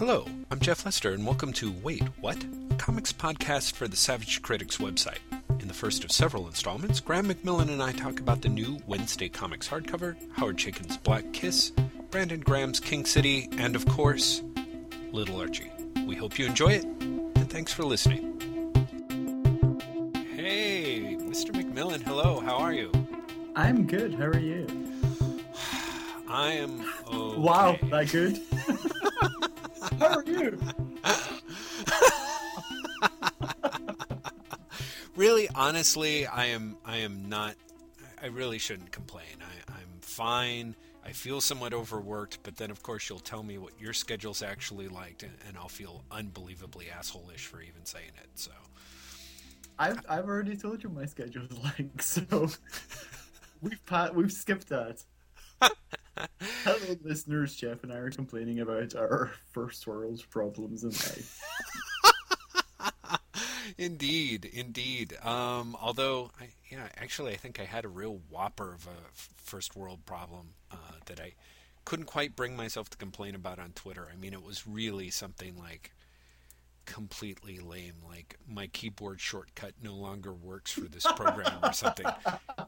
Hello, I'm Jeff Lester, and welcome to Wait, What? A comics podcast for the Savage Critics website. In the first of several installments, Graeme McMillan and I talk about the new Wednesday Comics hardcover, Howard Chaykin's Black Kiss, Brandon Graham's King City, and of course, Little Archie. We hope you enjoy it, and thanks for listening. Hey, Mr. McMillan, hello, how are you? I'm good. How are you? I am okay. Wow, that good. How are you? really honestly i am i am not i really shouldn't complain I, i'm fine i feel somewhat overworked but then of course you'll tell me what your schedule's actually like and, and i'll feel unbelievably asshole-ish for even saying it so I've I've already told you my schedule's like, so we've pa- we've skipped that. Hello, listeners. Jeff and I are complaining about our first world problems in life. indeed indeed um, although I, yeah actually i think i had a real whopper of a first world problem uh, that i couldn't quite bring myself to complain about on twitter i mean it was really something like completely lame like my keyboard shortcut no longer works for this program or something.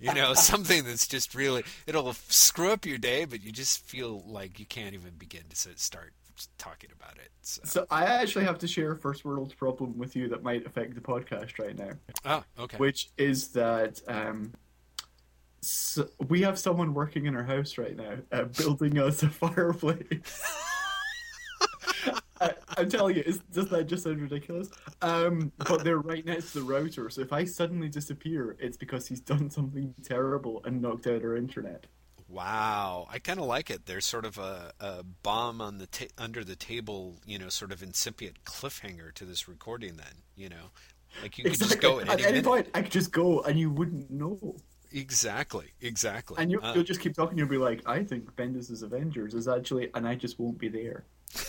You know something that's just really it'll screw up your day but you just feel like you can't even begin to start talking about it so, So I actually have to share a first world problem with you that might affect the podcast right now, oh okay. Which is that um, so we have someone working in our house right now, uh, building us a fireplace. I, I'm telling you, does that just sound ridiculous? Um, but they're right next to the router, so if I suddenly disappear, it's because he's done something terrible and knocked out our internet. Wow, I kind of like it. There's sort of a, a bomb on the ta- under the table, you know, sort of incipient cliffhanger to this recording. Then, you know, like you could just go at any, minute. point. I could just go, and you wouldn't know. Exactly, exactly. And you, Uh, you'll just keep talking. You'll be like, "I think Bendis' Avengers is actually," and I just won't be there.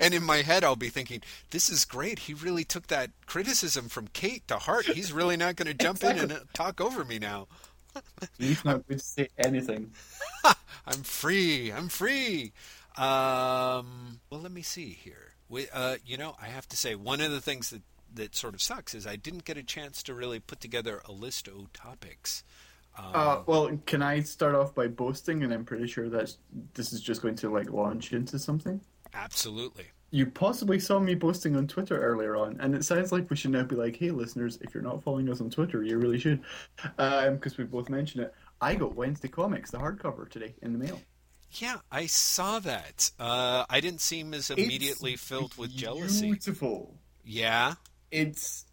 and in my head, I'll be thinking, "This is great. He really took that criticism from Kate to heart. He's really not going to jump in and uh, talk over me now. He's not going to say anything. I'm free. I'm free." Um, well, let me see here. We, uh, you know, I have to say one of the things that that sort of sucks is I didn't get a chance to really put together a list of topics. Um, Uh, well, can I start off by boasting? And I'm pretty sure that this is just going to like launch into something. Absolutely. You possibly saw me posting on Twitter earlier on, and it sounds like we should now be like, "Hey, listeners, if you're not following us on Twitter, you really should," because we both mentioned it. I got Wednesday Comics, the hardcover, today in the mail. Yeah, I saw that. Uh, I didn't seem as immediately It's filled with jealousy. Beautiful. Yeah. It's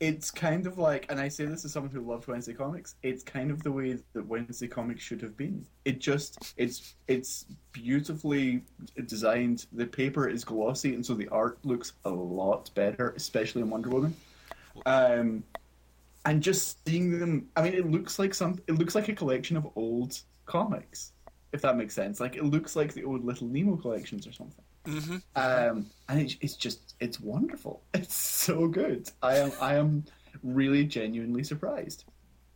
it's kind of like, and I say this as someone who loved Wednesday comics. It's kind of the way that Wednesday comics should have been. It just it's it's beautifully designed. The paper is glossy, and so the art looks a lot better, especially in Wonder Woman. Um, and just seeing them, I mean, it looks like some. It looks like a collection of old comics, if that makes sense. Like it looks like the old Little Nemo collections or something. Hmm Um, and it's, it's just it's wonderful. It's so good. I am I am really genuinely surprised.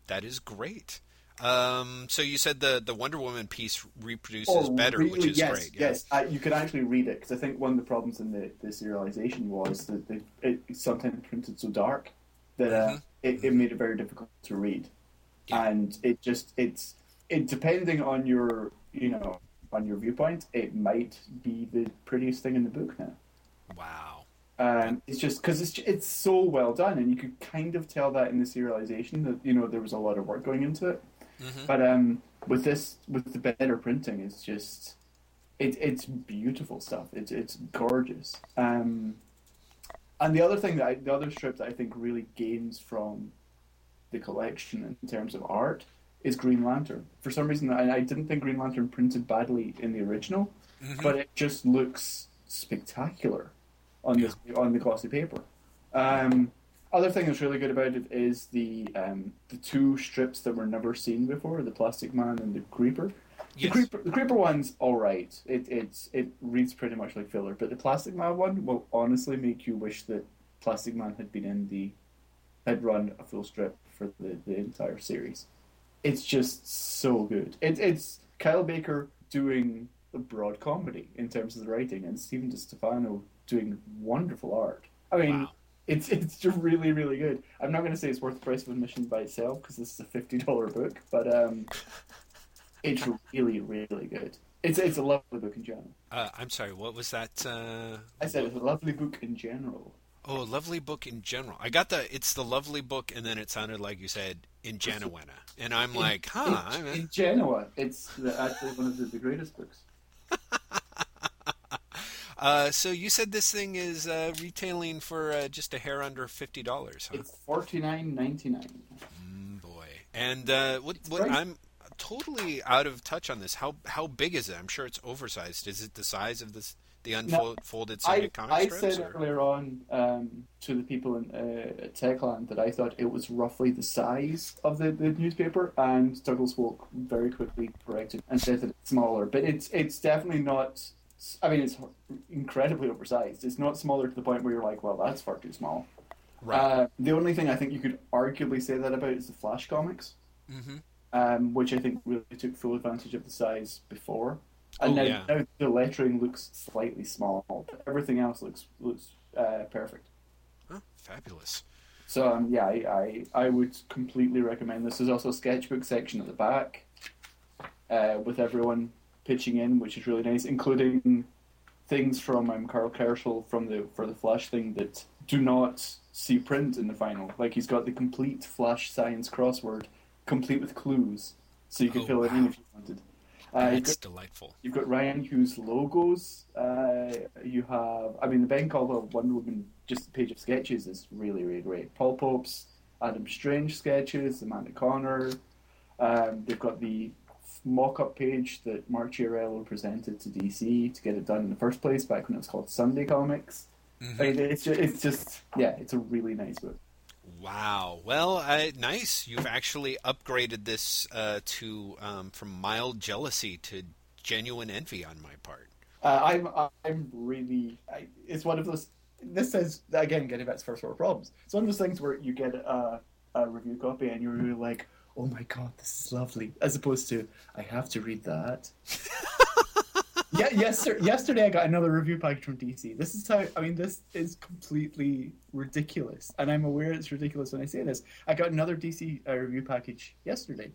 That is great. Um, so you said the the Wonder Woman piece reproduces better, which Oh, really? is yes, great. yeah. Yes, I, you could actually read it because I think one of the problems in the, the serialization was that it sometimes printed so dark that uh, Mhm. it, it made it very difficult to read, Yeah. and it just it's it depending on your you know on your viewpoint, it might be the prettiest thing in the book now. Wow. Um, it's just because it's it's so well done, and you could kind of tell that in the serialization that you know there was a lot of work going into it. hmm But um, with this, with the better printing, it's just it, it's beautiful stuff. It's it's gorgeous. Um, and the other thing that I, the other strip that I think really gains from the collection in terms of art is Green Lantern. For some reason, I, I didn't think Green Lantern printed badly in the original, hmm but it just looks spectacular on this on the glossy paper. Um, other thing that's really good about it is the um, the two strips that were never seen before: the Plastic Man and the Creeper. The Yes. Creeper, the Creeper one's all right. It it's it reads pretty much like filler, but the Plastic Man one will honestly make you wish that Plastic Man had been in the had run a full strip for the, the entire series. It's just so good. It, it's Kyle Baker doing a broad comedy in terms of the writing, and Stephen DeStefano doing wonderful art. I mean, Wow. it's it's just really really good. I'm not going to say it's worth the price of admission by itself because this is a fifty dollar book, but um, it's really really good. It's it's a lovely book in general. Uh, I'm sorry. What was that? Uh, I said it's a lovely book in general. Oh, a lovely book in general. I got the. It's the lovely book, and then it sounded like you said in Genoa, and I'm like, huh? in, I'm, in Genoa, it's the, actually one of the, the greatest books. uh, so you said this thing is uh, retailing for uh, just a hair under fifty dollars, huh? It's forty nine ninety nine. Mm, boy. And uh, what? What? I'm totally out of touch on this. How how big is it? I'm sure it's oversized. Is it the size of this the unfolded I, Sunday comic I strips? said or- earlier on um, to the people in uh, at Techland that I thought it was roughly the size of the, the newspaper, and Douglas Wolk very quickly corrected and said that it's smaller. But it's it's definitely not. I mean, it's incredibly oversized. It's not smaller to the point where you're like, well, that's far too small. Right. Uh, the only thing I think you could arguably say that about is the Flash comics, hmm um, which I think really took full advantage of the size before. And Oh, now, yeah. now the lettering looks slightly small, but everything else looks looks uh, perfect. Huh, fabulous. So um, yeah, I, I I would completely recommend this. There's also a sketchbook section at the back uh, with everyone pitching in, which is really nice, including things from um, Karl Kerschl from the for the Flash thing that do not see print in the final. Like he's got the complete Flash science crossword, complete with clues, so you can Oh, fill it in if you wanted. Uh, That's got, delightful. you've got Rian Hughes logos. Uh, you have, I mean, the Ben Caldwell Wonder Woman just a page of sketches is really, really great. Paul Pope's Adam Strange sketches, Amanda Conner. Um, they've got the mock-up page that Mark Chiarello presented to DC to get it done in the first place back when it was called Sunday Comics. Mhm. I mean, it's just, it's just, yeah, it's a really nice book. Wow. Well, uh, nice. You've actually upgraded this uh, to um, from mild jealousy to genuine envy on my part. Uh, I'm I'm really I, it's one of those. This says again, getting back to first world problems. It's one of those things where you get a, a review copy and you're really like, oh my god, this is lovely, as opposed to I have to read that. yeah, yes, yesterday I got another review package from DC. This is how I mean, this is completely ridiculous, and I'm aware it's ridiculous when I say this. I got another DC uh, review package yesterday,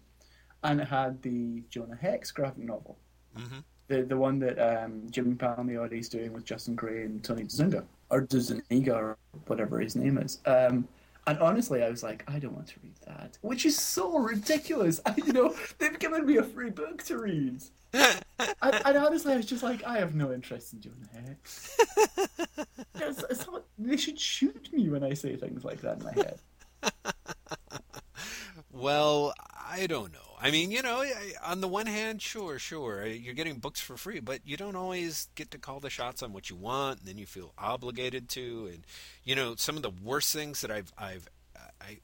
and it had the Jonah Hex graphic novel hmm the the one that um, Jimmy Palmiotti is doing with Justin Gray and Tony DeZuniga or DeZuniga or whatever his name is. Um, and honestly, I was like, I don't want to read that, which is so ridiculous. I, you know, they've given me a free book to read. and, and honestly, I was just like, I have no interest in doing that. It's, it's not, they should shoot me when I say things like that in my head. Well, I don't know. I mean, you know, on the one hand, sure, sure, you're getting books for free, but you don't always get to call the shots on what you want, and then you feel obligated to. And you know, some of the worst things that I've, I've, I,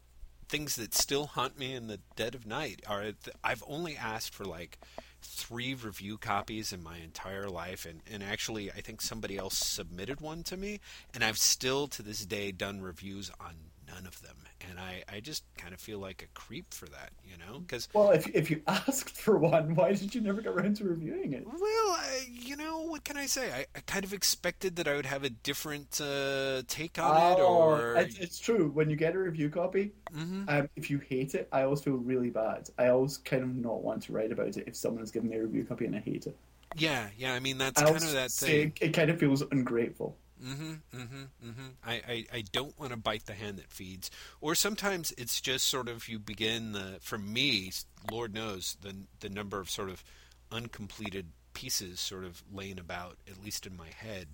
things that still haunt me in the dead of night are th- I've only asked for like three review copies in my entire life, and and actually, I think somebody else submitted one to me, and I've still to this day done reviews on none of them, and I, I just kind of feel like a creep for that, you know, because Well, if if you asked for one, why did you never get around to reviewing it? well, I, you know, what can I say? I, I kind of expected that I would have a different uh, take on it, or Oh, it's, it's true. When you get a review copy, Mhm. um, if you hate it, I always feel really bad. I always kind of not want to write about it if someone has given me a review copy and I hate it. yeah, yeah. I mean, that's I kind of that thing. It kind of feels ungrateful. Hmm hmm hmm I, I, I don't want to bite the hand that feeds. Or sometimes it's just sort of you begin the. For me, Lord knows the the number of sort of uncompleted pieces sort of laying about, at least in my head.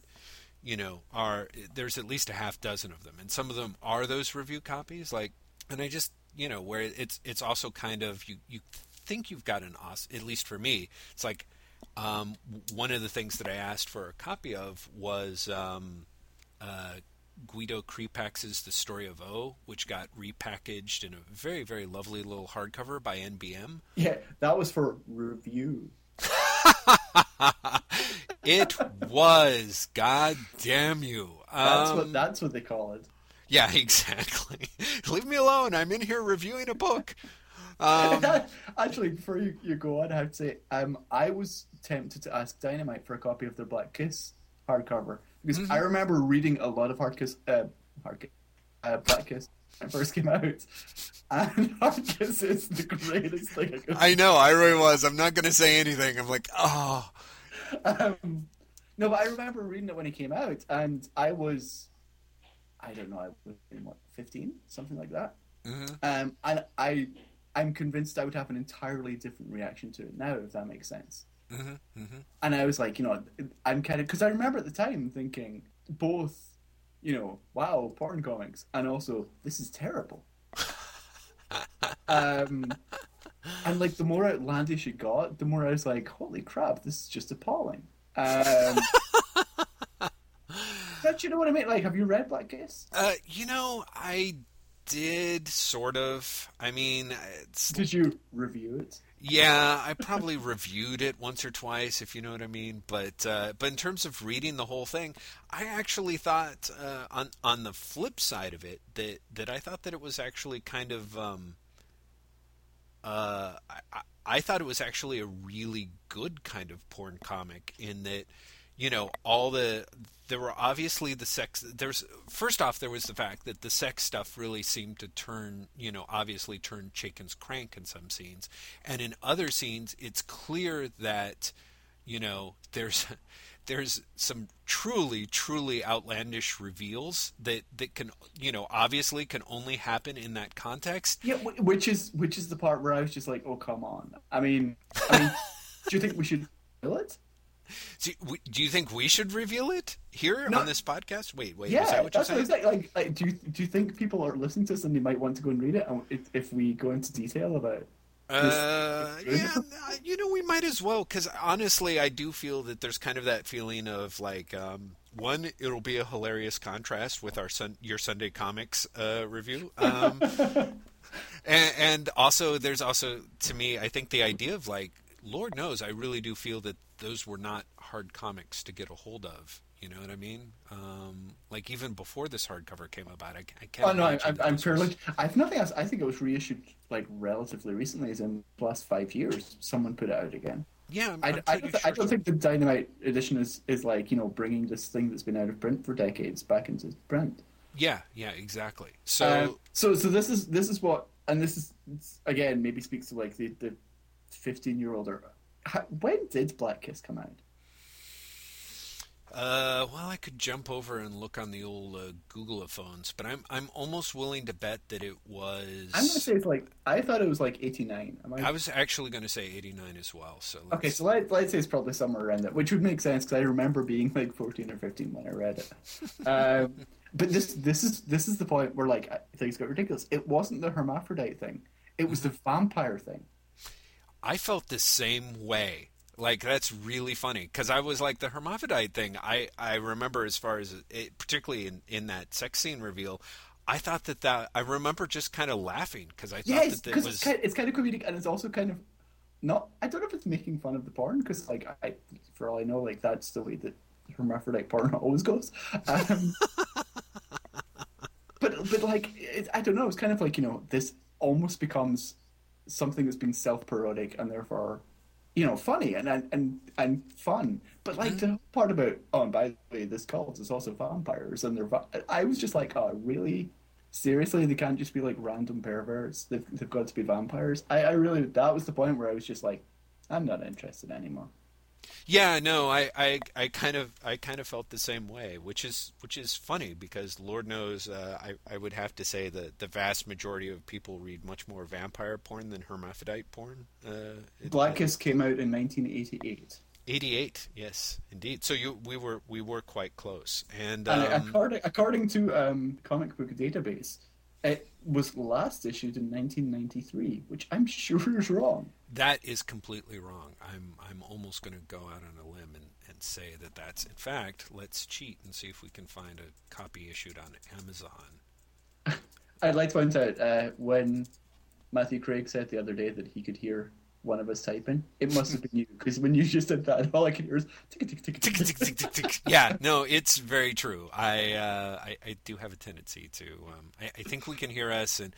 You know, are there's at least a half dozen of them, and some of them are those review copies. Like, and I just you know where it's it's also kind of you you think you've got an awesome. At least for me, it's like um, one of the things that I asked for a copy of was um, uh, Guido Crepax's The Story of O, which got repackaged in a very, very lovely little hardcover by NBM. Yeah, that was for review. it was, god damn you. That's Um, what that's what they call it. Yeah, exactly. Leave me alone. I'm in here reviewing a book. Um, Actually, before you, you go on, I have to say, um, I was tempted to ask Dynamite for a copy of their Black Kiss hardcover because mm-hmm. I remember reading a lot of Hard Kiss, uh, Hard Kiss, uh, Black Kiss when it first came out, and Hard Kiss is the greatest thing. I, could I know, I really was. I'm not going to say anything. I'm like, oh. Um, no, but I remember reading it when it came out, and I was, I don't know, I was in what 15, something like that. Mm-hmm. Um, and I, I'm convinced I would have an entirely different reaction to it now, if that makes sense. Mm-hmm. Mm-hmm. And I was like, you know, I'm kind of because I remember at the time thinking both, you know, wow, porn comics, and also this is terrible. um, and like the more outlandish it got, the more I was like, holy crap, this is just appalling. Um, but you know what I mean? Like, have you read Black Kiss? Uh, you know, I did sort of. I mean, did you review it? Yeah, I probably reviewed it once or twice, if you know what I mean. But uh, but in terms of reading the whole thing, I actually thought uh, on on the flip side of it that that I thought that it was actually kind of. Um, uh, I, I thought it was actually a really good kind of porn comic in that, you know, all the there were obviously the sex there's first off there was the fact that the sex stuff really seemed to turn you know obviously turn Chaykin's crank in some scenes. And in other scenes it's clear that you know there's there's some truly truly outlandish reveals that that can you know obviously can only happen in that context. Yeah which is which is the part where i was just like oh come on. I mean i mean do you think we should do it do you think we should reveal it here no. on this podcast? Wait, wait. Yeah, that what that's what Like, like, like, do you do you think people are listening to this and they might want to go and read it if, if we go into detail about it? Uh, yeah, you know, we might as well because honestly, I do feel that there's kind of that feeling of like, um, one, it'll be a hilarious contrast with our sun, your Sunday comics uh, review, um, and, and also there's also to me, I think the idea of like, Lord knows, I really do feel that those were not hard comics to get a hold of. You know what I mean? Um, like even before this hardcover came about, I, I can't. Oh no, I, I'm, fairly. I've nothing else. I think it was reissued like relatively recently, as in last five years. Someone put it out again. Yeah, I'm, I, I'm I, don't, sure I don't think the Dynamite edition is, is like you know bringing this thing that's been out of print for decades back into print. Yeah, yeah, exactly. So, uh, so, so this is this is what, and this is again maybe speaks to like the the fifteen year old or when did Black Kiss come out? Uh, well, I could jump over and look on the old uh, Google phones, but I'm I'm almost willing to bet that it was. I'm gonna say it's like I thought it was like '89. I... I... was actually gonna say '89 as well. So let's... okay, so let, let's say it's probably somewhere around that, which would make sense because I remember being like 14 or 15 when I read it. um, but this this is this is the point where like things got ridiculous. It wasn't the hermaphrodite thing; it was the vampire thing. I felt the same way. Like that's really funny because I was like the hermaphrodite thing. I I remember as far as it, particularly in in that sex scene reveal. I thought that that I remember just kind of laughing because I thought that it was it's kind, of, it's kind of comedic and it's also kind of not. I don't know if it's making fun of the porn because like I, for all I know, like that's the way that hermaphrodite porn always goes. Um, but but like it, I don't know. It's kind of like you know this almost becomes something that's been self-parodic and therefore you know funny and and and, and fun. But like mm-hmm. the part about oh and by the way this cult is also vampires and they're va- i was just like oh really? Seriously? They can't just be like random perverts. They've, they've got to be vampires? I, I really that was the point where i was just like i'm not interested anymore yeah, no, I, I, I kind of I kind of felt the same way, which is which is funny because Lord knows uh, I I would have to say that the vast majority of people read much more vampire porn than hermaphrodite porn. Uh, Black Kiss came out in 1988. 88, yes, indeed. So you we were we were quite close, and, um, and according according to um, Comic Book Database, it was last issued in 1993, which I'm sure is wrong. That is completely wrong. I'm I'm almost going to go out on a limb and, and say that that's in fact. Let's cheat and see if we can find a copy issued on Amazon. I'd like to point out uh, when Matthew Craig said the other day that he could hear one of us typing. It must have been you because when you just said that, all I could hear is tick tick tick tick tick tick tick. Yeah, no, it's very true. I, uh, I I do have a tendency to. Um, I, I think we can hear us, and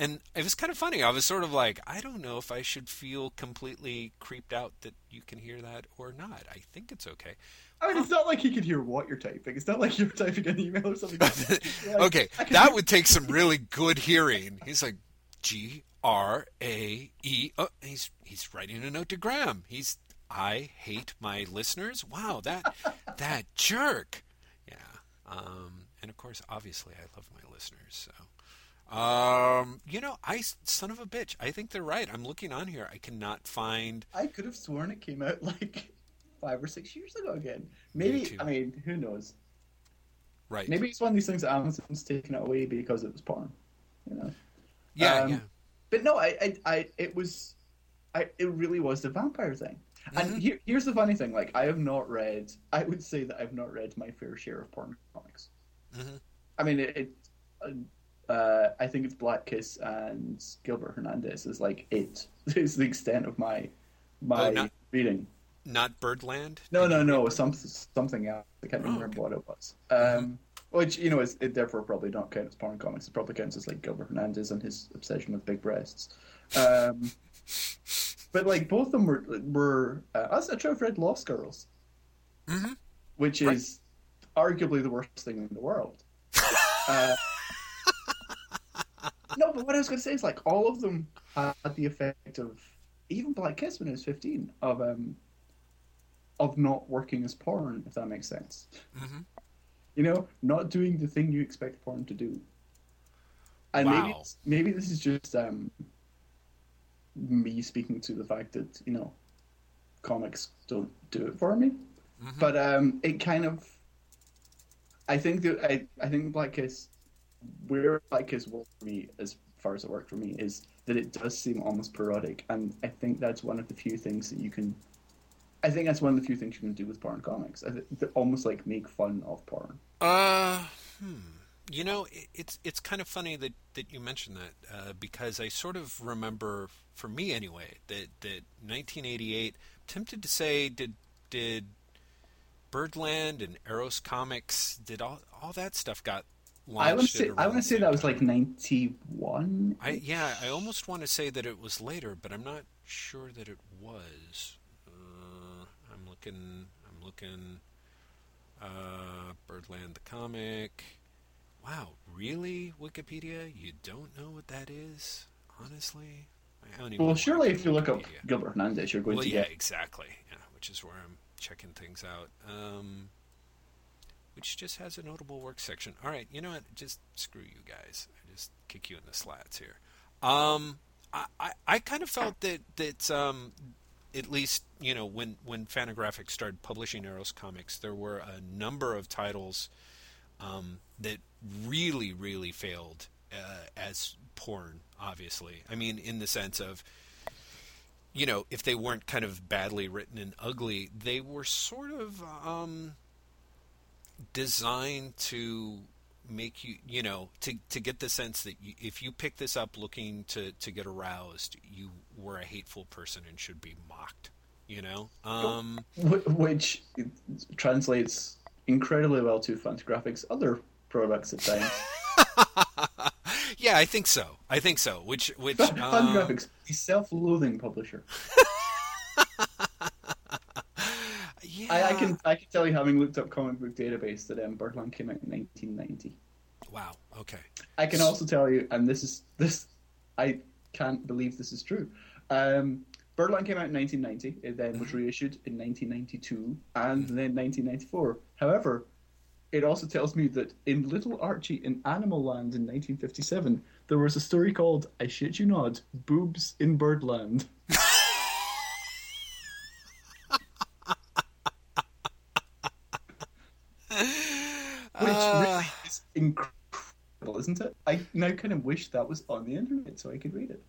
and it was kind of funny. I was sort of like, I don't know if I should feel completely creeped out that you can hear that or not. I think it's okay. I mean, it's not like he could hear what you're typing. It's not like you're typing an email or something. Like, okay, that would take some really good hearing. He's like, G R A E. Oh, he's he's writing a note to Graeme. He's I hate my listeners. Wow, that that jerk. Yeah. Um, and of course, obviously, I love my listeners. So, um, you know, I son of a bitch. I think they're right. I'm looking on here. I cannot find. I could have sworn it came out like five or six years ago again. Maybe. I mean, who knows? Right. Maybe it's one of these things that Amazon's taken it away because it was porn. You know. Yeah. Um, yeah. But no, I, I, I, it was, I, it really was the vampire thing. And mm-hmm. here, here's the funny thing: like, I have not read. I would say that I've not read my fair share of porn comics. Mm-hmm. I mean, it. it uh, I think it's Black Kiss and Gilbert Hernandez is like it. Is the extent of my my oh, not, reading. Not Birdland. No, no, no. Some something else. I can't oh, remember okay. what it was. Um, mm-hmm. Which you know is it therefore probably don't count as porn comics. It probably counts as like Gilbert Hernandez and his obsession with big breasts. Um, but like both of them were were uh, also I've read Lost Girls, mm-hmm. which right. is arguably the worst thing in the world. uh, no, but what I was going to say is like all of them had the effect of even Black Kiss when I was fifteen of um of not working as porn, if that makes sense. Mm-hmm. You know, not doing the thing you expect porn to do. And wow. maybe maybe this is just um me speaking to the fact that you know comics don't do it for me. Mm-hmm. But um, it kind of, I think that I, I think Black Kiss, where like Kiss worked for me as far as it worked for me is that it does seem almost parodic, and I think that's one of the few things that you can. I think that's one of the few things you can do with porn comics. I almost like make fun of porn. Uh, hmm. You know, it's it's kind of funny that, that you mentioned that uh, because I sort of remember, for me anyway, that that 1988. Tempted to say, did did Birdland and Eros Comics did all all that stuff got? I want to say I want to say that was like 91. I yeah, I almost want to say that it was later, but I'm not sure that it was. Uh, I'm looking. I'm looking. Uh, Birdland the comic. Wow, really, Wikipedia? You don't know what that is? Honestly, well, surely if you look up Gilbert Hernandez, you're going well, to yeah, get exactly, yeah, which is where I'm checking things out. Um, which just has a notable work section. All right, you know what? Just screw you guys. I just kick you in the slats here. Um, I, I, I kind of felt that that um, at least you know when when Fantagraphics started publishing Eros comics, there were a number of titles um, that really, really failed uh, as porn. Obviously, I mean, in the sense of, you know, if they weren't kind of badly written and ugly, they were sort of um, designed to make you, you know, to to get the sense that you, if you pick this up looking to to get aroused, you were a hateful person and should be mocked. You know, um, which translates incredibly well to Fantagraphics' other products at times. yeah, I think so. I think so. Which which Fun, um... Self-loathing publisher. yeah. I, I, can I can tell you, having looked up comic book database, that um, Birdland came out in 1990. Wow. Okay. I can also tell you, and this is this, I can't believe this is true. Um, Birdland came out in 1990. It then was mm-hmm. reissued in 1992 and mm-hmm. then 1994. However, it also tells me that in Little Archie in Animal Land in 1957, there was a story called, I shit you not, Boobs in Birdland. Which uh... really is incredible, isn't it? I now kind of wish that was on the internet so I could read it.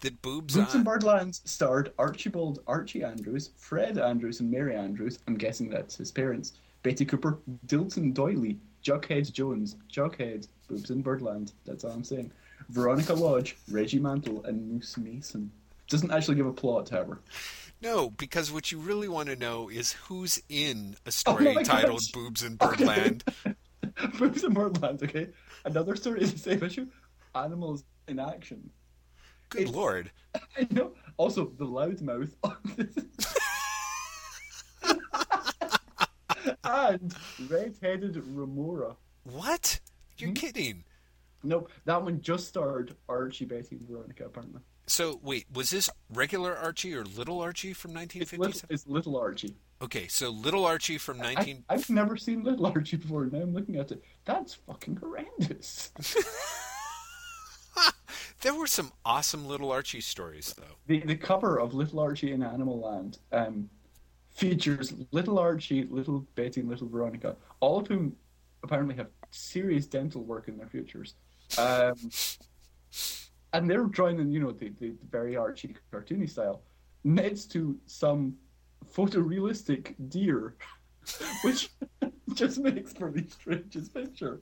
That boobs, boobs in Birdland starred Archibald Archie Andrews, Fred Andrews, and Mary Andrews. I'm guessing that's his parents Betty Cooper, Dilton Doily, Jughead Jones, Jughead, Boobs and Birdland. That's all I'm saying. Veronica Lodge, Reggie Mantle, and Moose Mason. Doesn't actually give a plot, however. No, because what you really want to know is who's in a oh story oh titled gosh. Boobs in Birdland. Okay. Boobs in Birdland, okay. Another story is the same issue. animals in action. Good It's- lord. I know. Also, the loudmouth. and red-headed Remora. What? You're Hmm? kidding. Nope, that one just starred Archie, Betty, and Veronica. Apparently, So wait, was this regular Archie or Little Archie from it's little, 1957? it's little Archie. Okay, so Little Archie from 19 I, I've never seen Little Archie before. Now I'm looking at it. That's fucking horrendous. There were some awesome Little Archie stories though. The the cover of Little Archie in Animal Land um, features Little Archie, Little Betty, and Little Veronica, all of whom apparently have serious dental work in their futures. Um, and they're drawing in, you know, the, the, the very Archie cartoony style, next to some photorealistic deer, which just makes for the strangest picture.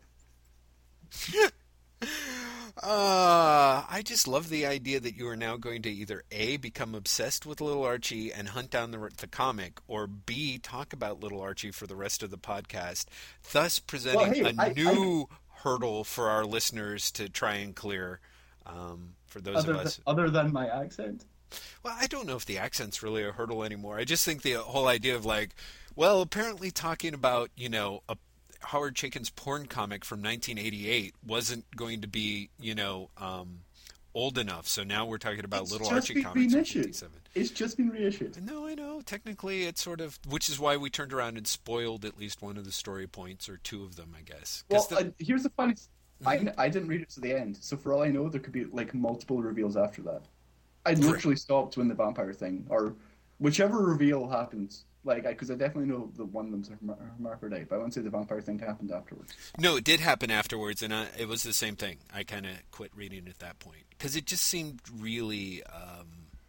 Uh, I just love the idea that you are now going to either A, become obsessed with Little Archie and hunt down the, the comic, or B, talk about Little Archie for the rest of the podcast, thus presenting Well, hey, a I- I- new hurdle for our listeners to try and clear. Um, for those Other, of than, us. other than my accent. Well, I don't know if the accent's really a hurdle anymore. I just think the whole idea of like, well, apparently talking about, you know, a Howard Chaykin's porn comic from 1988 wasn't going to be, you know, um, old enough. So now we're talking about It's Little Archie comics from reissued. 57. It's just been reissued. No, I know. Technically, it's sort of, which is why we turned around and spoiled at least one of the story points or two of them, I guess. Well, the- uh, here's the funny. I, I didn't read it to the end, so for all I know, there could be like multiple reveals after that. I literally stopped when the vampire thing, or whichever reveal happens. Like, because I, definitely know the one of them's a herma- hermaphrodite, but I won't say the vampire thing happened afterwards. No, it did happen afterwards, and I, it was the same thing. I kind of quit reading at that point because it just seemed really um,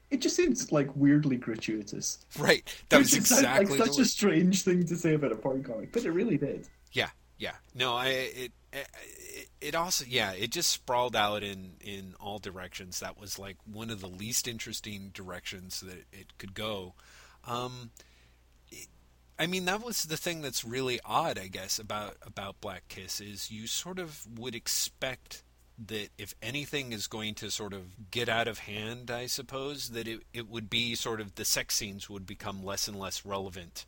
It just seems like weirdly gratuitous. right. That was Which is, exactly like, such a strange thing to say about a porn comic, but it really did. yeah, yeah. No, I it, it also yeah, it just sprawled out in in all directions. That was like one of the least interesting directions that it could go. Um, I mean, that was the thing that's really odd, I guess, about about Black Kiss is you sort of would expect that if anything is going to sort of get out of hand, I suppose that it it would be sort of the sex scenes would become less and less relevant.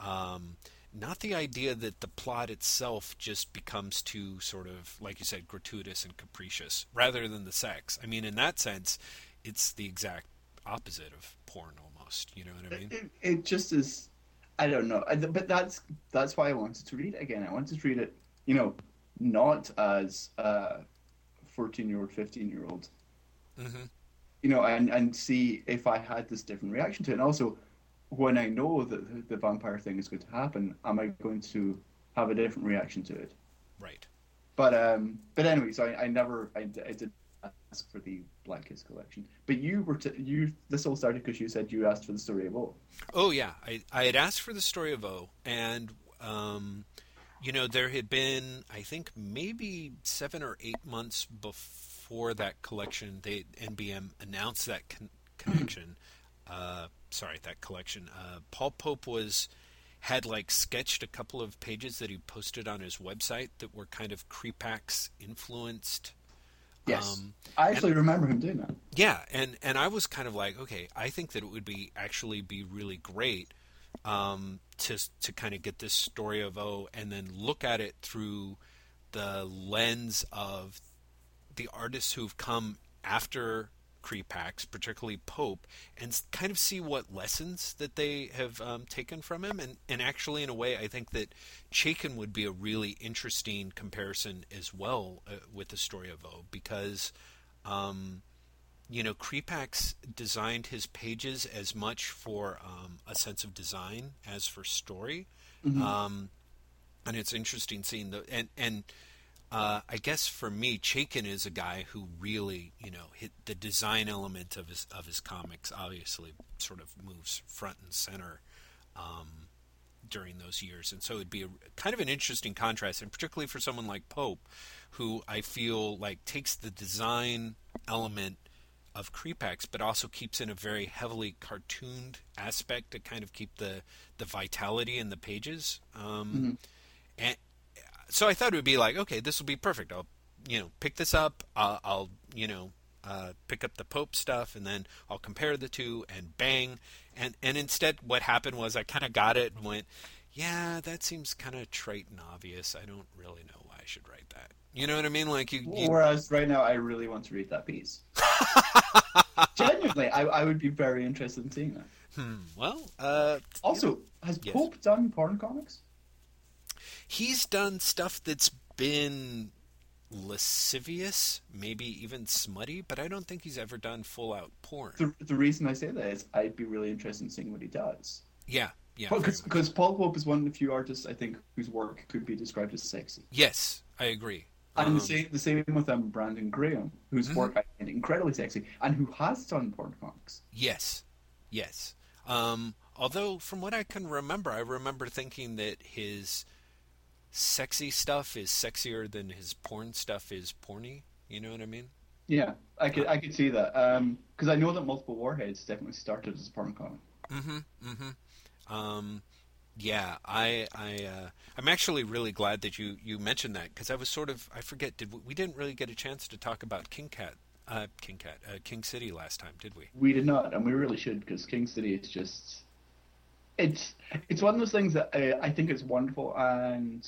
Um, not the idea that the plot itself just becomes too sort of like you said gratuitous and capricious rather than the sex. I mean, in that sense, it's the exact opposite of porn almost. You know what I mean? It, it just is. I don't know, but that's that's why I wanted to read it again. I wanted to read it, you know, not as a fourteen-year-old, fifteen-year-old, hmm you know, and and see if I had this different reaction to it. And also, when I know that the, the vampire thing is going to happen, am I going to have a different reaction to it? Right. But um, but anyway, so I, I never I did ask for the Black Kiss collection. But you were to, you this all started because you said you asked for the story of O. Oh yeah, I I had asked for the story of O, and um, you know there had been I think maybe seven or eight months before that collection, they NBM announced that con- connection. Uh, sorry, that collection. Uh, Paul Pope was had like sketched a couple of pages that he posted on his website that were kind of Crepax influenced. Yes, Um, I actually remember him doing that. yeah, and and I was kind of like, okay, I think that it would be actually be really great um, to to kind of get this story of O and then look at it through the lens of the artists who've come after Crepax, particularly Pope, and kind of see what lessons that they have um, taken from him. And, and actually, in a way, I think that Chaykin would be a really interesting comparison as well uh, with the story of O because, um, you know, Crepax designed his pages as much for um, a sense of design as for story. Um, and it's interesting seeing the and and uh, I guess for me, Chaykin is a guy who really, you know, hit the design element of his of his comics. Obviously, sort of moves front and center um, during those years, and so it'd be a, kind of an interesting contrast, and particularly for someone like Pope, who I feel like takes the design element of Crepax, but also keeps in a very heavily cartooned aspect to kind of keep the the vitality in the pages. Um, And so I thought it would be like, okay, this will be perfect. I'll you know pick this up. Uh, I'll you know uh, pick up the Pope stuff, and then I'll compare the two, and bang. And and instead, what happened was I kind of got it and went, yeah, that seems kind of trite and obvious. I don't really know why I should write that. You know what I mean? Like you. you... Whereas right now, I really want to read that piece. Genuinely, I, I would be very interested in seeing that. Hmm. Well, uh, also, has yes. Pope done porn comics? He's done stuff that's been lascivious, maybe even smutty, but I don't think he's ever done full out porn. The, the reason I say that is I'd be really interested in seeing what he does. Yeah, yeah. Because Paul Pope is one of the few artists I think whose work could be described as sexy. Yes, I agree. And um, the same the same with um, Brandon Graham, whose mm-hmm. work I find incredibly sexy, and who has done porn comics. Yes, yes. Um, although, from what I can remember, I remember thinking that his sexy stuff is sexier than his porn stuff is porny. You know what I mean? Yeah, I could I could see that because um, I know that multiple warheads definitely started as a porn comic. Mm-hmm. Mm-hmm. Um, yeah, I I uh, I'm actually really glad that you you mentioned that because I was sort of I forget did we, we, didn't really get a chance to talk about King Cat uh, King Cat uh, King City last time, did we? We did not, and we really should because King City is just it's it's one of those things that I, I think is wonderful, and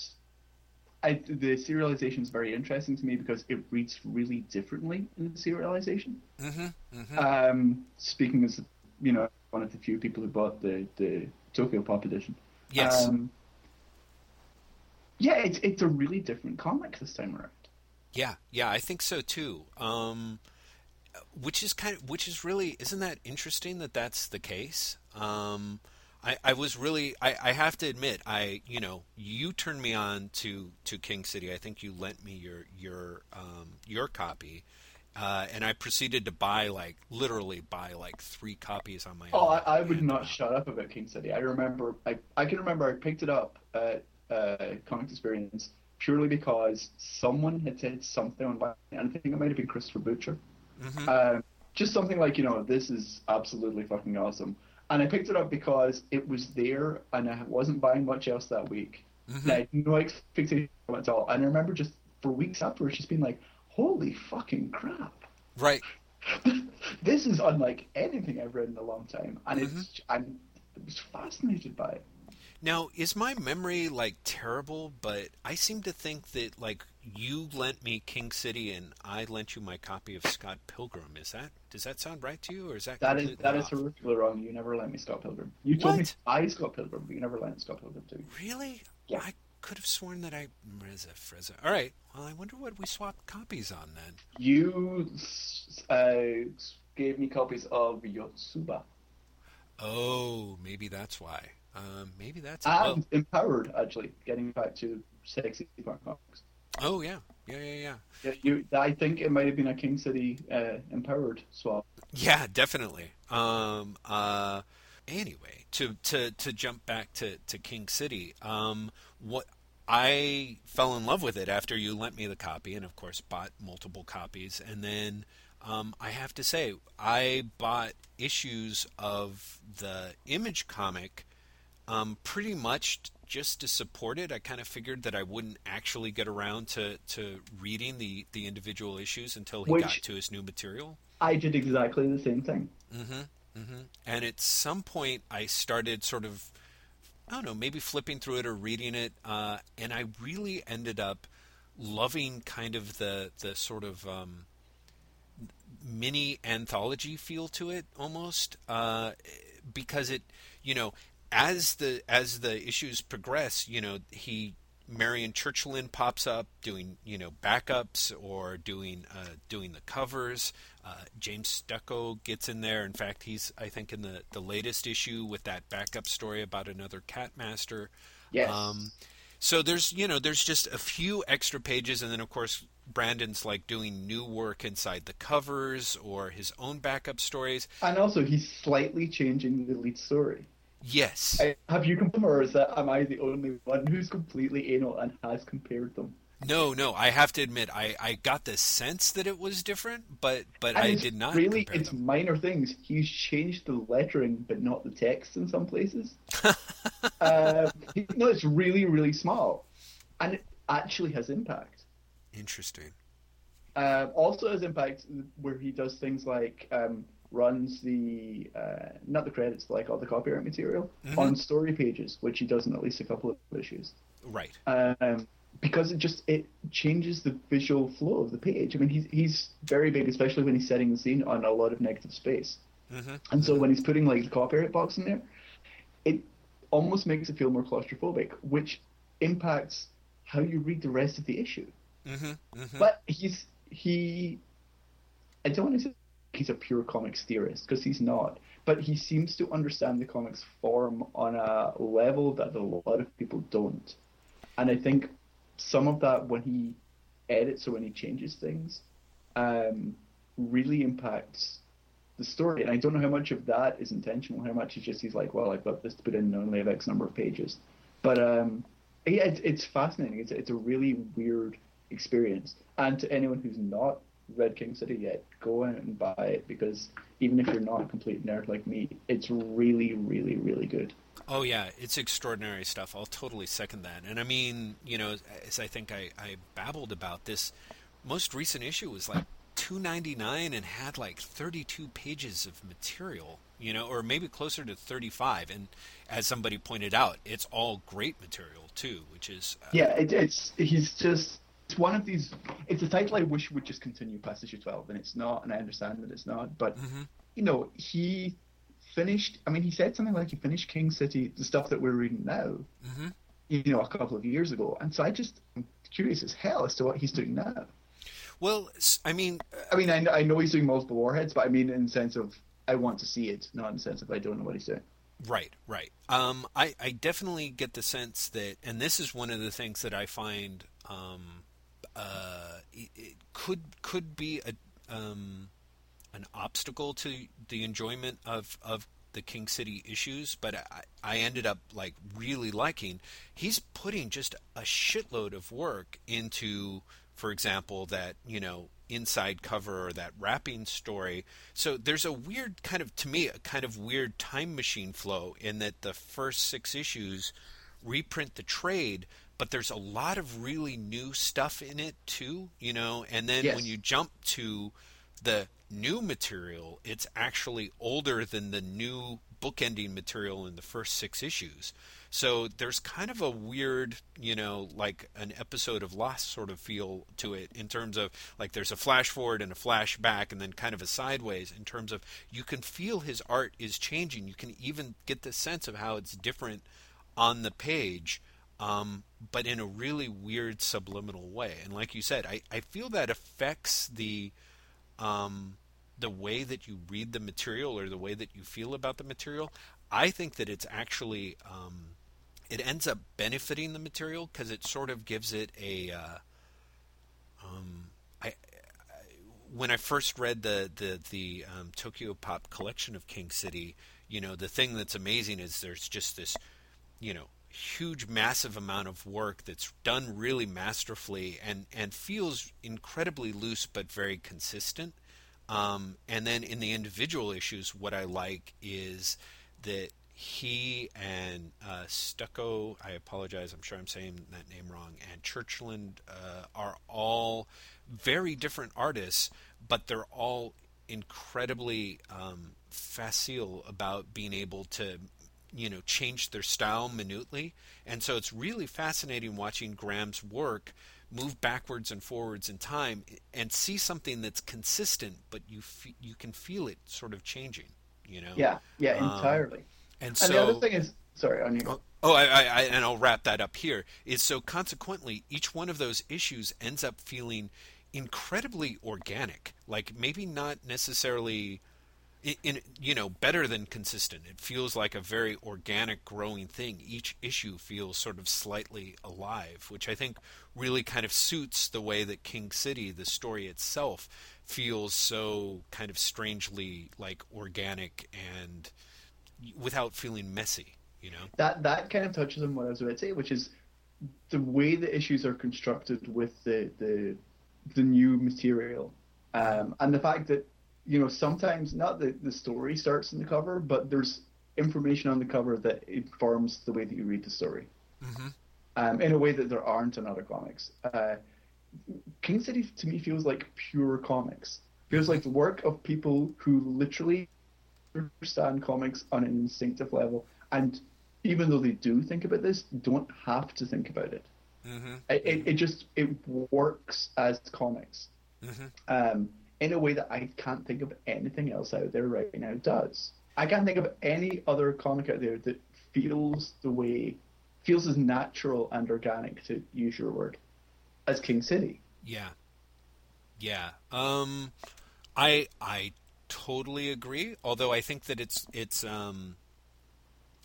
I, the serialization is very interesting to me because it reads really differently in the serialization. Mm-hmm, mm-hmm. Um, speaking as you know one of the few people who bought the the Tokyo Pop edition. Yes. Um, yeah, it's it's a really different comic this time around. Yeah, yeah, I think so too. Um, which is kind of which is really isn't that interesting that that's the case? Um, I, I was really I, I have to admit I you know you turned me on to to King City. I think you lent me your your um, your copy. Uh, and I proceeded to buy like literally buy like three copies on my oh, own. I, I would not shut up about King City. I remember I, I can remember I picked it up at uh, Comic Experience purely because someone had said something on my and I think it might have been Christopher Butcher. Mm-hmm. Um, just something like you know this is absolutely fucking awesome and I picked it up because it was there, and I wasn't buying much else that week. Mm-hmm. I had no expectation at all. And I remember just for weeks afterwards, just being like, "Holy fucking crap!" Right. this is unlike anything I've read in a long time, and mm-hmm. it's I'm I was fascinated by it. Now, is my memory like terrible? But I seem to think that like you lent me King City and I lent you my copy of Scott Pilgrim. Is that does that sound right to you, or is that that is that off? is horrifically wrong? You never lent me Scott Pilgrim. You told what? me I Scott Pilgrim, but you never lent Scott Pilgrim to me. Really? Yeah. I could have sworn that I Freza Freza. All right. Well, I wonder what we swapped copies on then. You uh, gave me copies of Yotsuba. Oh, maybe that's why. Um, maybe that's and empowered actually. Getting back to sexy punk comics. Oh yeah, yeah, yeah, yeah. yeah you, I think it might have been a King City uh, empowered swap. Yeah, definitely. Um, uh, anyway, to to to jump back to to King City, um, what I fell in love with it after you lent me the copy, and of course bought multiple copies, and then. Um, I have to say, I bought issues of the Image comic um, pretty much just to support it. I kind of figured that I wouldn't actually get around to, to reading the, the individual issues until he Which got to his new material. I did exactly the same thing. Mm-hmm. Mm-hmm. And at some point, I started sort of, I don't know, maybe flipping through it or reading it, uh, and I really ended up loving kind of the the sort of um, mini anthology feel to it almost uh, because it you know as the as the issues progress, you know, he Marian Churchland pops up doing you know backups or doing uh, doing the covers. Uh, James Stokoe gets in there. In fact, he's I think in the the latest issue with that backup story about another cat master. Yes. Um, so there's you know there's just a few extra pages, and then of course Brandon's like doing new work inside the covers or his own backup stories. And also, he's slightly changing the lead story. Yes. I, have you compared, or is that am I the only one who's completely anal and has compared them? No, no. I have to admit, I, I got the sense that it was different, but but and I did not. Really, it's them. minor things. He's changed the lettering, but not the text in some places. uh, no, it's really really small, and it actually has impact. Interesting. Uh, also has impact where he does things like um, runs the uh, not the credits, like all the copyright material Mhm. on story pages, which he does in at least a couple of issues. Right. um, because it just it changes the visual flow of the page. I mean, he's he's very big, especially when he's setting the scene on a lot of negative space. hmm And so when he's putting like the copyright box in there, it almost makes it feel more claustrophobic, which impacts how you read the rest of the issue. hmm hmm But he's he, I don't want to say he's a pure comics theorist because he's not. But he seems to understand the comics form on a level that a lot of people don't. And I think some of that when he edits or when he changes things, um, really impacts the story. And I don't know how much of that is intentional, how much is just he's like, well, I've got this to put in and only have X number of pages. But um, yeah, it's, it's fascinating. It's it's a really weird experience. And to anyone who's not read King City yet, go out and buy it because even if you're not a complete nerd like me, it's really, really, really good. Oh yeah, it's extraordinary stuff. I'll totally second that. And I mean, you know, as I think I, I babbled about this, most recent issue was like two ninety nine and had like thirty two pages of material. You know, or maybe closer to thirty five. And as somebody pointed out, it's all great material too, which is uh, Yeah, it, it's he's just it's one of these. It's a title I wish would just continue past issue twelve, and it's not, and I understand that it's not. But Mhm. you know, he finished. I mean, he said something like he finished King City, the stuff that we're reading now. Mhm. You know, a couple of years ago, and so I just I'm curious as hell as to what he's doing now. Well, I mean, I mean, I, I know he's doing multiple warheads, but I mean in the sense of I want to see it, not in the sense of I don't know what he's doing. Right, right. Um, I, I definitely get the sense that, and this is one of the things that I find um, uh, it, it could could be a um, an obstacle to the enjoyment of, of the King City issues, but I, I ended up like really liking. He's putting just a shitload of work into, for example, that you know inside cover or that wrapping story. So there's a weird kind of, to me, a kind of weird time machine flow in that the first six issues reprint the trade, but there's a lot of really new stuff in it too, you know. And then Yes. when you jump to the new material, it's actually older than the new bookending material in the first six issues. So there's kind of a weird, you know, like an episode of Lost sort of feel to it in terms of like there's a flash forward and a flashback and then kind of a sideways in terms of you can feel his art is changing. You can even get the sense of how it's different on the page, um, but in a really weird subliminal way. And like you said, I, I feel that affects the um, the way that you read the material or the way that you feel about the material. I think that it's actually um, it ends up benefiting the material because it sort of gives it a. Uh, um, I, I when I first read the the the um, Tokyo Pop collection of King City, you know, the thing that's amazing is there's just this, you know, huge massive amount of work that's done really masterfully and and feels incredibly loose but very consistent. Um, and then in the individual issues, what I like is that he and uh, Stucco, I apologize, I'm sure I'm saying that name wrong, and Churchland uh, are all very different artists, but they're all incredibly um, facile about being able to you know change their style minutely and so it's really fascinating watching graham's work move backwards and forwards in time and see something that's consistent but you fe- you can feel it sort of changing you know Yeah, yeah, Um, entirely. and and so the other thing is, sorry, on you. Oh, oh I, I, I, and I'll wrap that up here. Is so consequently, each one of those issues ends up feeling incredibly organic. Like maybe not necessarily, in you know, better than consistent. It feels like a very organic, growing thing. Each issue feels sort of slightly alive, which I think really kind of suits the way that King City, the story itself, feels so kind of strangely like organic and without feeling messy. You know. that that kind of touches on what I was about to say, which is the way the issues are constructed with the the, the new material, um, and the fact that you know sometimes not the the story starts in the cover, but there's information on the cover that informs the way that you read the story, Mhm. um, in a way that there aren't in other comics. Uh, King City to me feels like pure comics. Feels like the work of people who literally understand comics on an instinctive level, and even though they do think about this, don't have to think about it. Mm-hmm. It, it, it just it works as comics Mm-hmm. um, in a way that I can't think of anything else out there right now does. I can't think of any other comic out there that feels the way feels as natural and organic to use your word as King City. Yeah. Yeah. Um I I totally agree, although I think that it's it's um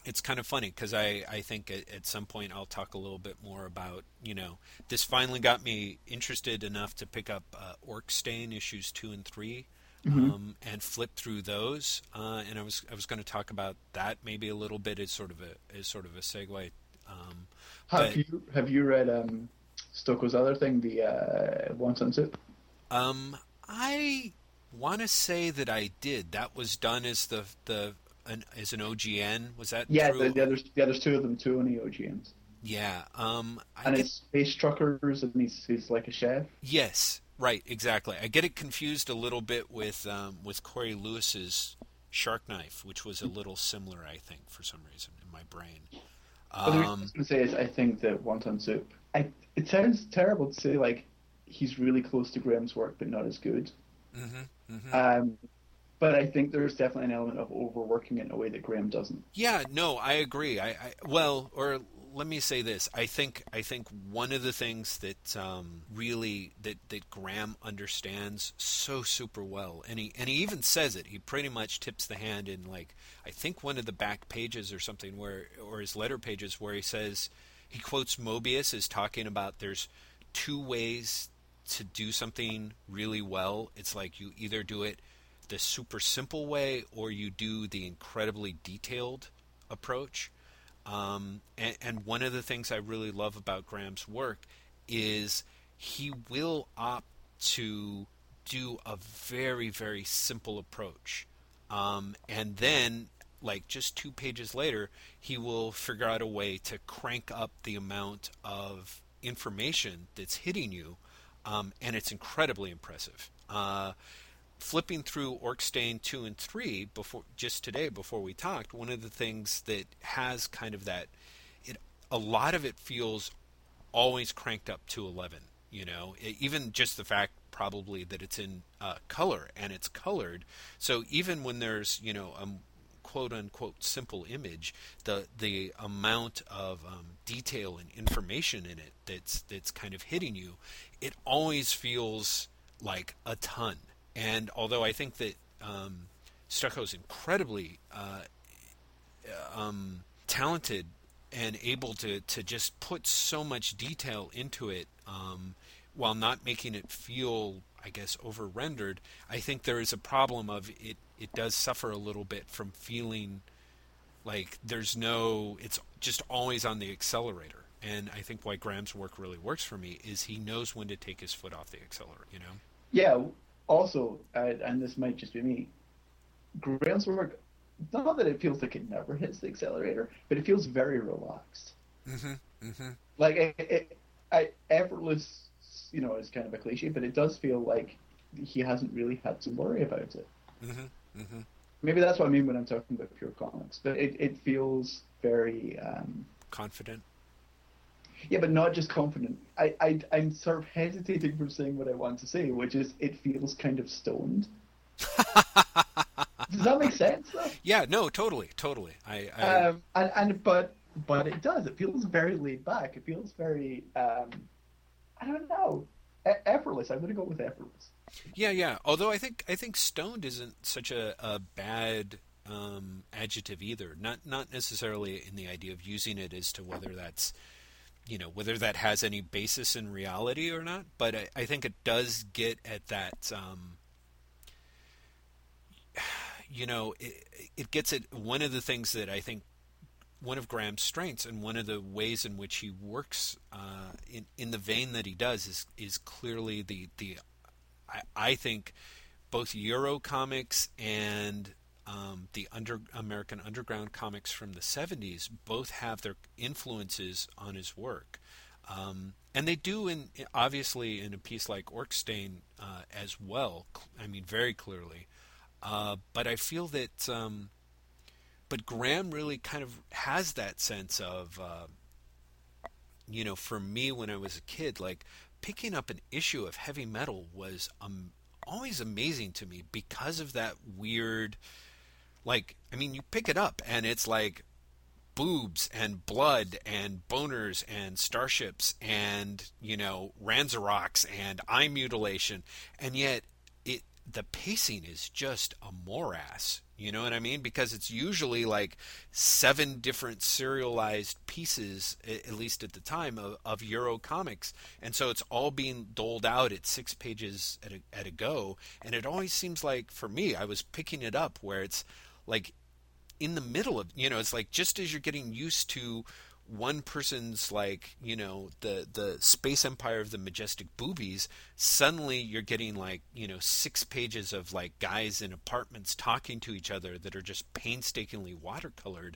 it's kind of funny because I, I think at, at some point I'll talk a little bit more about you know this finally got me interested enough to pick up uh, Orc Stain issues two and 3 um, and flip through those uh, and I was I was going to talk about that maybe a little bit as sort of a as sort of a segue um, Have But- you have you read um, Stokoe's other thing, the uh, Wonton Soup? Um, I want to say that I did. That was done as the the an, as an OGN. Was that Yeah, the, yeah, there's two of them, two only OGNs. yeah. Um, I and get, it's space truckers, and he's he's like a chef. yes, right, exactly. I get it confused a little bit with um, with Corey Lewis's Shark Knife, which was a little similar, I think, for some reason in my brain. The reason I Um, was going to say is I think that Wonton Soup. I, it sounds terrible to say like he's really close to Graham's work, but not as good. mhm, mhm. Um, but I think there's definitely an element of overworking it in a way that Graham doesn't. Yeah, no, I agree. I, I well, or let me say this: I think I think one of the things that um, really that that Graham understands so super well, and he and he even says it. He pretty much tips the hand in like I think one of the back pages or something where or his letter pages where he says he quotes Moebius as talking about there's two ways to do something really well. It's like you either do it the super simple way or you do the incredibly detailed approach. Um, and, and one of the things I really love about Graham's work is he will opt to do a very, very simple approach. Um, and then, like just two pages later, he will figure out a way to crank up the amount of information that's hitting you, um, and it's incredibly impressive. Uh, flipping through Orc Stain 2 and 3 before just today before we talked, one of the things that has kind of that it a lot of it feels always cranked up to 11, you know, E- even just the fact probably that it's in uh, color and it's colored. So even when there's, you know, a quote unquote simple image, the the amount of um, detail and information in it that's that's kind of hitting you, it always feels like a ton. And although I think that um, is incredibly uh, um, talented and able to, to just put so much detail into it um, while not making it feel, I guess, over rendered, I think there is a problem of it, it does suffer a little bit from feeling like there's no, it's just always on the accelerator. And I think why Graham's work really works for me is he knows when to take his foot off the accelerator, you know? Yeah. Also, uh, and this might just be me, Graham's work. Not that it feels like it never hits the accelerator, but it feels very relaxed. Mm-hmm. Mm-hmm. Like it, it, I, effortless, you know, is kind of a cliche, but it does feel like he hasn't really had to worry about it. Mm-hmm. Mm-hmm. Maybe that's what I mean when I'm talking about pure comics. But it, it feels very, um, Confident. Yeah, but not just confident. I, I, I'm sort of hesitating from saying what I want to say, which is it feels kind of stoned. Does that make sense? Though? Yeah, no, totally, totally. I, I Um, and, and but but it does. It feels very laid back. It feels very um, I don't know, e- effortless. I'm going to go with effortless. yeah, yeah. Although I think I think stoned isn't such a, a bad um, adjective either. Not not necessarily in the idea of using it as to whether that's you know whether that has any basis in reality or not. But I, I think it does get at that. Um, you know, it, it gets at one of the things that I think one of Graham's strengths and one of the ways in which he works uh, in in the vein that he does is is clearly the the I, I think both Euro comics and um, the under American Underground comics from the 70s both have their influences on his work. Um, and they do in obviously in a piece like Orc Stain uh, as well. I mean, very clearly. Uh, but I feel that, um, but Graham really kind of has that sense of, uh, you know, for me when I was a kid, like picking up an issue of heavy metal was um, always amazing to me because of that weird, like, I mean, you pick it up and it's like boobs and blood and boners and starships and you know Ranzaroks and eye mutilation, and yet it the pacing is just a morass. You know what I mean? Because it's usually like seven different serialized pieces, at least at the time, of, of Euro comics. And so it's all being doled out at six pages at a, at a go. And it always seems like, for me, I was picking it up where it's like in the middle of you know it's like just as you're getting used to one person's like you know the the space empire of the majestic boobies suddenly you're getting like you know six pages of like guys in apartments talking to each other that are just painstakingly watercolored.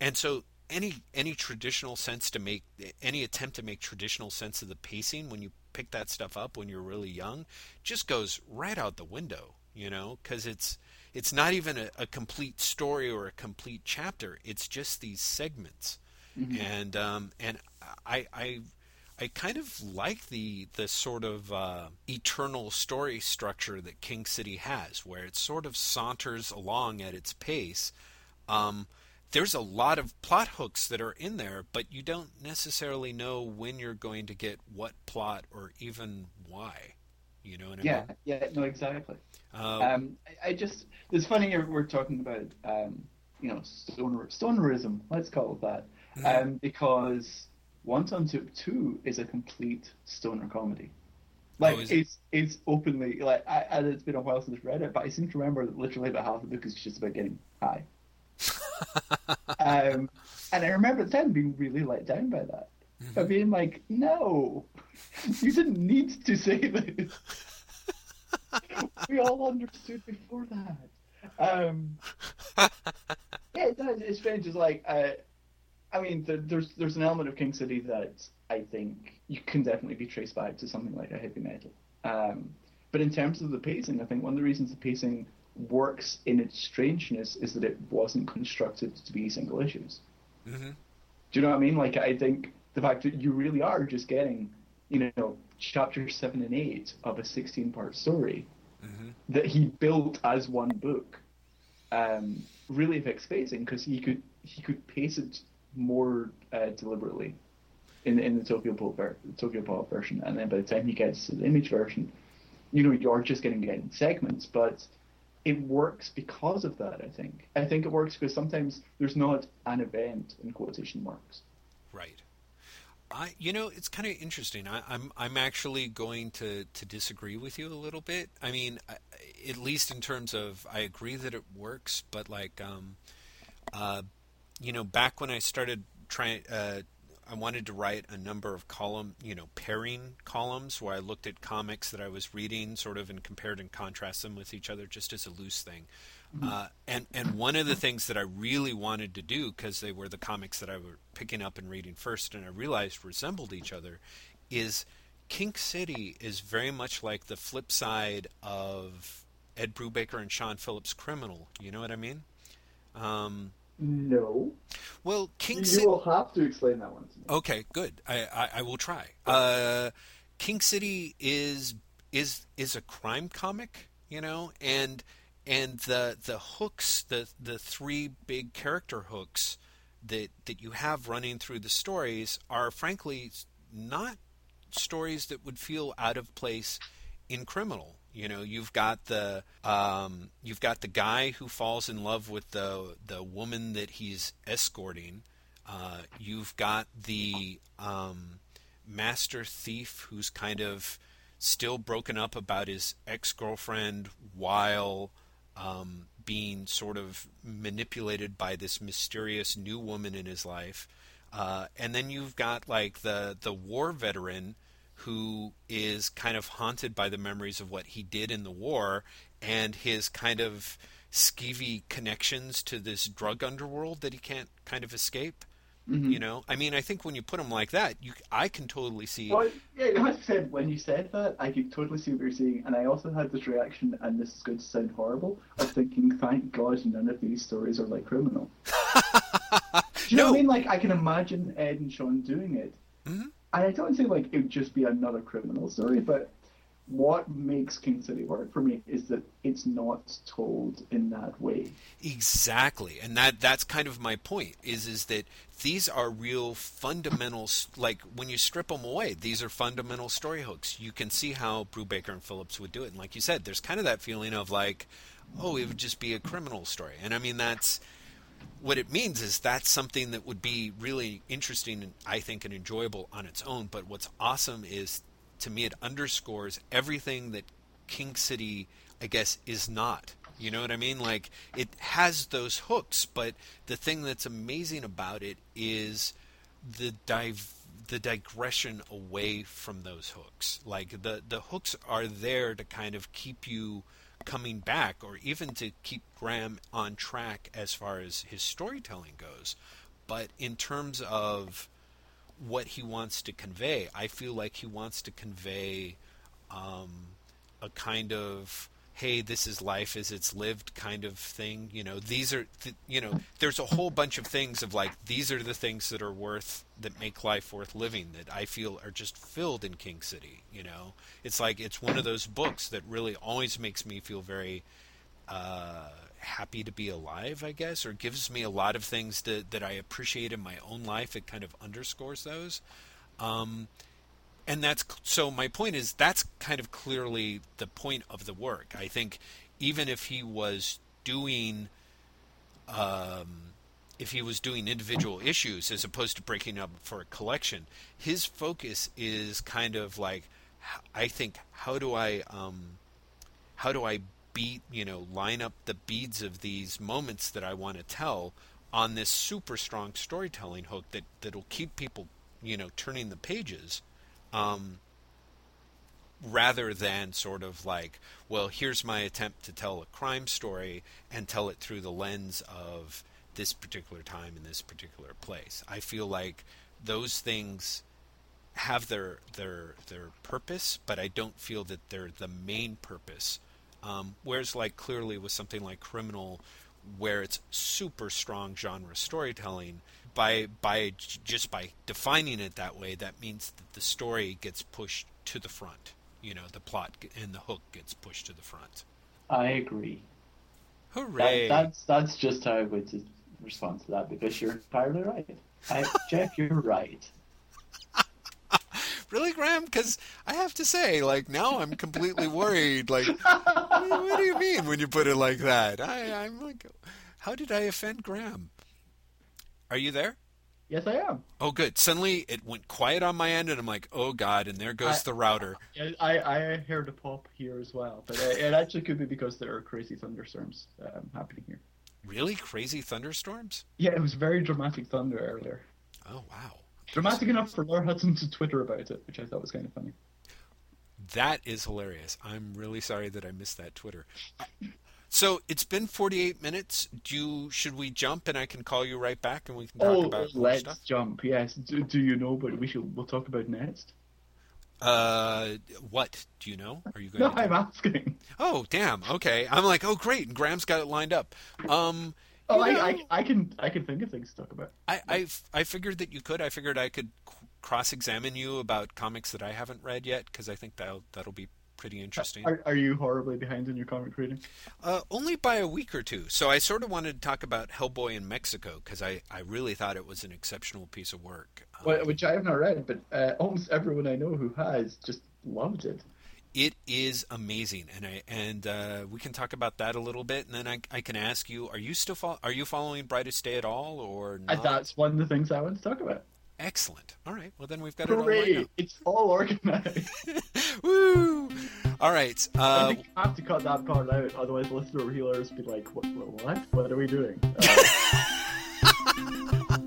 And so any any traditional sense to make any attempt to make traditional sense of the pacing when you pick that stuff up when you're really young just goes right out the window you know because it's it's not even a, a, complete story or a complete chapter. It's just these segments, mm-hmm. and um, and I, I I kind of like the the sort of uh, eternal story structure that King City has, where it sort of saunters along at its pace. Um, there's a lot of plot hooks that are in there, but you don't necessarily know when you're going to get what plot or even why. You know what I yeah, mean? Yeah, no, exactly. Um, um, I, I, just it's funny we're talking about um, you know stoner stonerism. Let's call it that, mm-hmm. um, because Wonton Soup Two is a complete stoner comedy. Like oh, it's it? it's openly like I, and it's been a while since I've read it, but I seem to remember that literally about half the book is just about getting high. um, and I remember at the time being really let down by that. Mm-hmm. But being like, no, you didn't need to say this. we all understood before that. Um, yeah, it does. It's strange. It's like, uh, I mean, the, there's there's an element of King City that I think you can definitely be traced back to something like a heavy metal. Um, but in terms of the pacing, I think one of the reasons the pacing works in its strangeness is that it wasn't constructed to be single issues. Mm-hmm. Do you know what I mean? Like, I think the fact that you really are just getting, you know, chapter seven and eight of a 16 part story mm-hmm. that he built as one book um, really affects pacing because he could he could pace it more uh, deliberately in in the Tokyo Pop ver- Tokyo Pop version, and then by the time he gets to the image version, you know you're just getting getting segments, but it works because of that. I think I think it works because sometimes there's not an event in quotation marks. Right. I, you know, it's kind of interesting. I, am I'm, I'm actually going to, to disagree with you a little bit. I mean, at least in terms of, I agree that it works, but like, um, uh, you know, back when I started trying, uh, I wanted to write a number of column, you know, pairing columns where I looked at comics that I was reading, sort of, and compared and contrast them with each other, just as a loose thing. Mm-hmm. Uh, and and one of the things that I really wanted to do because they were the comics that I were picking up and reading first, and I realized resembled each other, is King City is very much like the flip side of Ed Brubaker and Sean Phillips' Criminal. You know what I mean? Um, no. Well, King City. You will have to explain that one to me. Okay, good. I I, I will try. Uh, King City is is is a crime comic, you know, and and the the hooks, the the three big character hooks that that you have running through the stories are frankly not stories that would feel out of place in criminal. You know, you've got the um, you've got the guy who falls in love with the the woman that he's escorting. Uh, you've got the um, master thief who's kind of still broken up about his ex girlfriend while um, being sort of manipulated by this mysterious new woman in his life. Uh, and then you've got like the the war veteran who is kind of haunted by the memories of what he did in the war and his kind of skeevy connections to this drug underworld that he can't kind of escape. Mhm. You know, I mean, I think when you put him like that, you I can totally see. Well, yeah, I said when you said that, I could totally see what you're saying, and I also had this reaction, and this is going to sound horrible, of thinking, "Thank God, none of these stories are like criminal." Do you know what I mean? Like, I can imagine Ed and Sean doing it, Mhm. And I don't say like it would just be another criminal story, but what makes King City work for me is that it's not told in that way. Exactly, and that that's kind of my point. Is is that these are real fundamentals. Like when you strip them away, these are fundamental story hooks. You can see how Brubaker and Phillips would do it. And like you said, there's kind of that feeling of like, oh, it would just be a criminal story. And I mean, that's what it means is that's something that would be really interesting and I think and enjoyable on its own. But what's awesome is to me it underscores everything that King City, I guess, is not. You know what I mean? Like it has those hooks, but the thing that's amazing about it is the dive the digression away from those hooks. Like the the hooks are there to kind of keep you coming back or even to keep Graham on track as far as his storytelling goes. But in terms of what he wants to convey, I feel like he wants to convey um, a kind of hey this is life as it's lived kind of thing you know. These are th- you know there's a whole bunch of things of like these are the things that are worth that make life worth living that i feel are just filled in king city you know. It's like it's one of those books that really always makes me feel very uh, happy to be alive i guess or gives me a lot of things that, that i appreciate in my own life. It kind of underscores those. Um, and that's so my point is that's kind of clearly the point of the work. I think even if he was doing um, if he was doing individual issues as opposed to breaking up for a collection his focus is kind of like i think how do i um, how do i beat you know line up the beads of these moments that i want to tell on this super strong storytelling hook that that'll keep people you know turning the pages um, rather than sort of like, well, here's my attempt to tell a crime story and tell it through the lens of this particular time in this particular place. I feel like those things have their their their purpose, but I don't feel that they're the main purpose. Um, whereas, like clearly with something like Criminal, where it's super strong genre storytelling, by by just by defining it that way, that means that the story gets pushed to the front. You know, the plot and the hook gets pushed to the front. I agree. That, Hooray! that's that's just how I would respond to that because you're entirely right. I, Jeff, you're right. really, Graeme? Because I have to say, like now I'm completely worried. Like, what, what do you mean when you put it like that? I, I'm like, how did I offend Graeme? Are you there? Yes, I am. Oh, good. Suddenly it went quiet on my end, and I'm like, oh god, and there goes I- the router. Yeah, I, I heard a pop here as well, but it, it actually could be because there are crazy thunderstorms um, happening here. Really crazy thunderstorms? Yeah, it was very dramatic thunder earlier. Oh wow. Dramatic enough for Laura Hudson to Twitter about it, which I thought was kind of funny. That is hilarious. I'm really sorry that I missed that Twitter. So it's been 48 minutes. Do you, should we jump and I can call you right back and we can talk Oh, about let's stuff? jump. Yes. Do, do you know what we should we'll talk about next? Uh, what do you know? Are you going? No, to I'm asking. Oh, damn. Okay. I'm like, oh, great. And Graeme's got it lined up. Um, Oh, I, I, I can I can think of things to talk about. I, I, I figured that you could. I figured I could cross examine you about comics that I haven't read yet because I think that'll that'll be pretty interesting. Are, are you horribly behind in your comic reading? Uh, only by a week or two. So I sort of wanted to talk about Hellboy in Mexico because I, I really thought it was an exceptional piece of work. Um, Well, which I have not read, but uh, almost everyone I know who has just loved it. it is amazing, and I and uh, we can talk about that a little bit, and then I, I can ask you: Are you still fol- are you following Brightest Day at all, or not? that's one of the things I want to talk about. Excellent. All right. Well, then we've got it all Hooray! It's all organized. Woo! All right. I Uh, think I have to cut that part out, otherwise the listener us be like, "What? What? What are we doing?" Uh,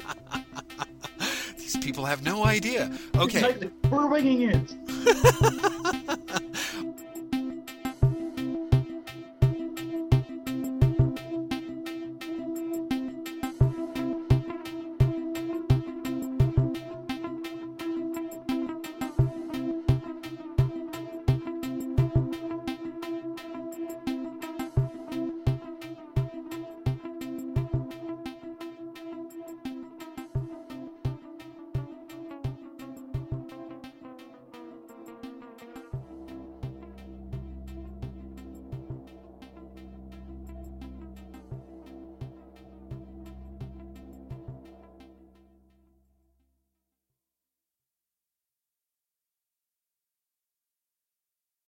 these people have no idea. Okay. exactly. We're winging it.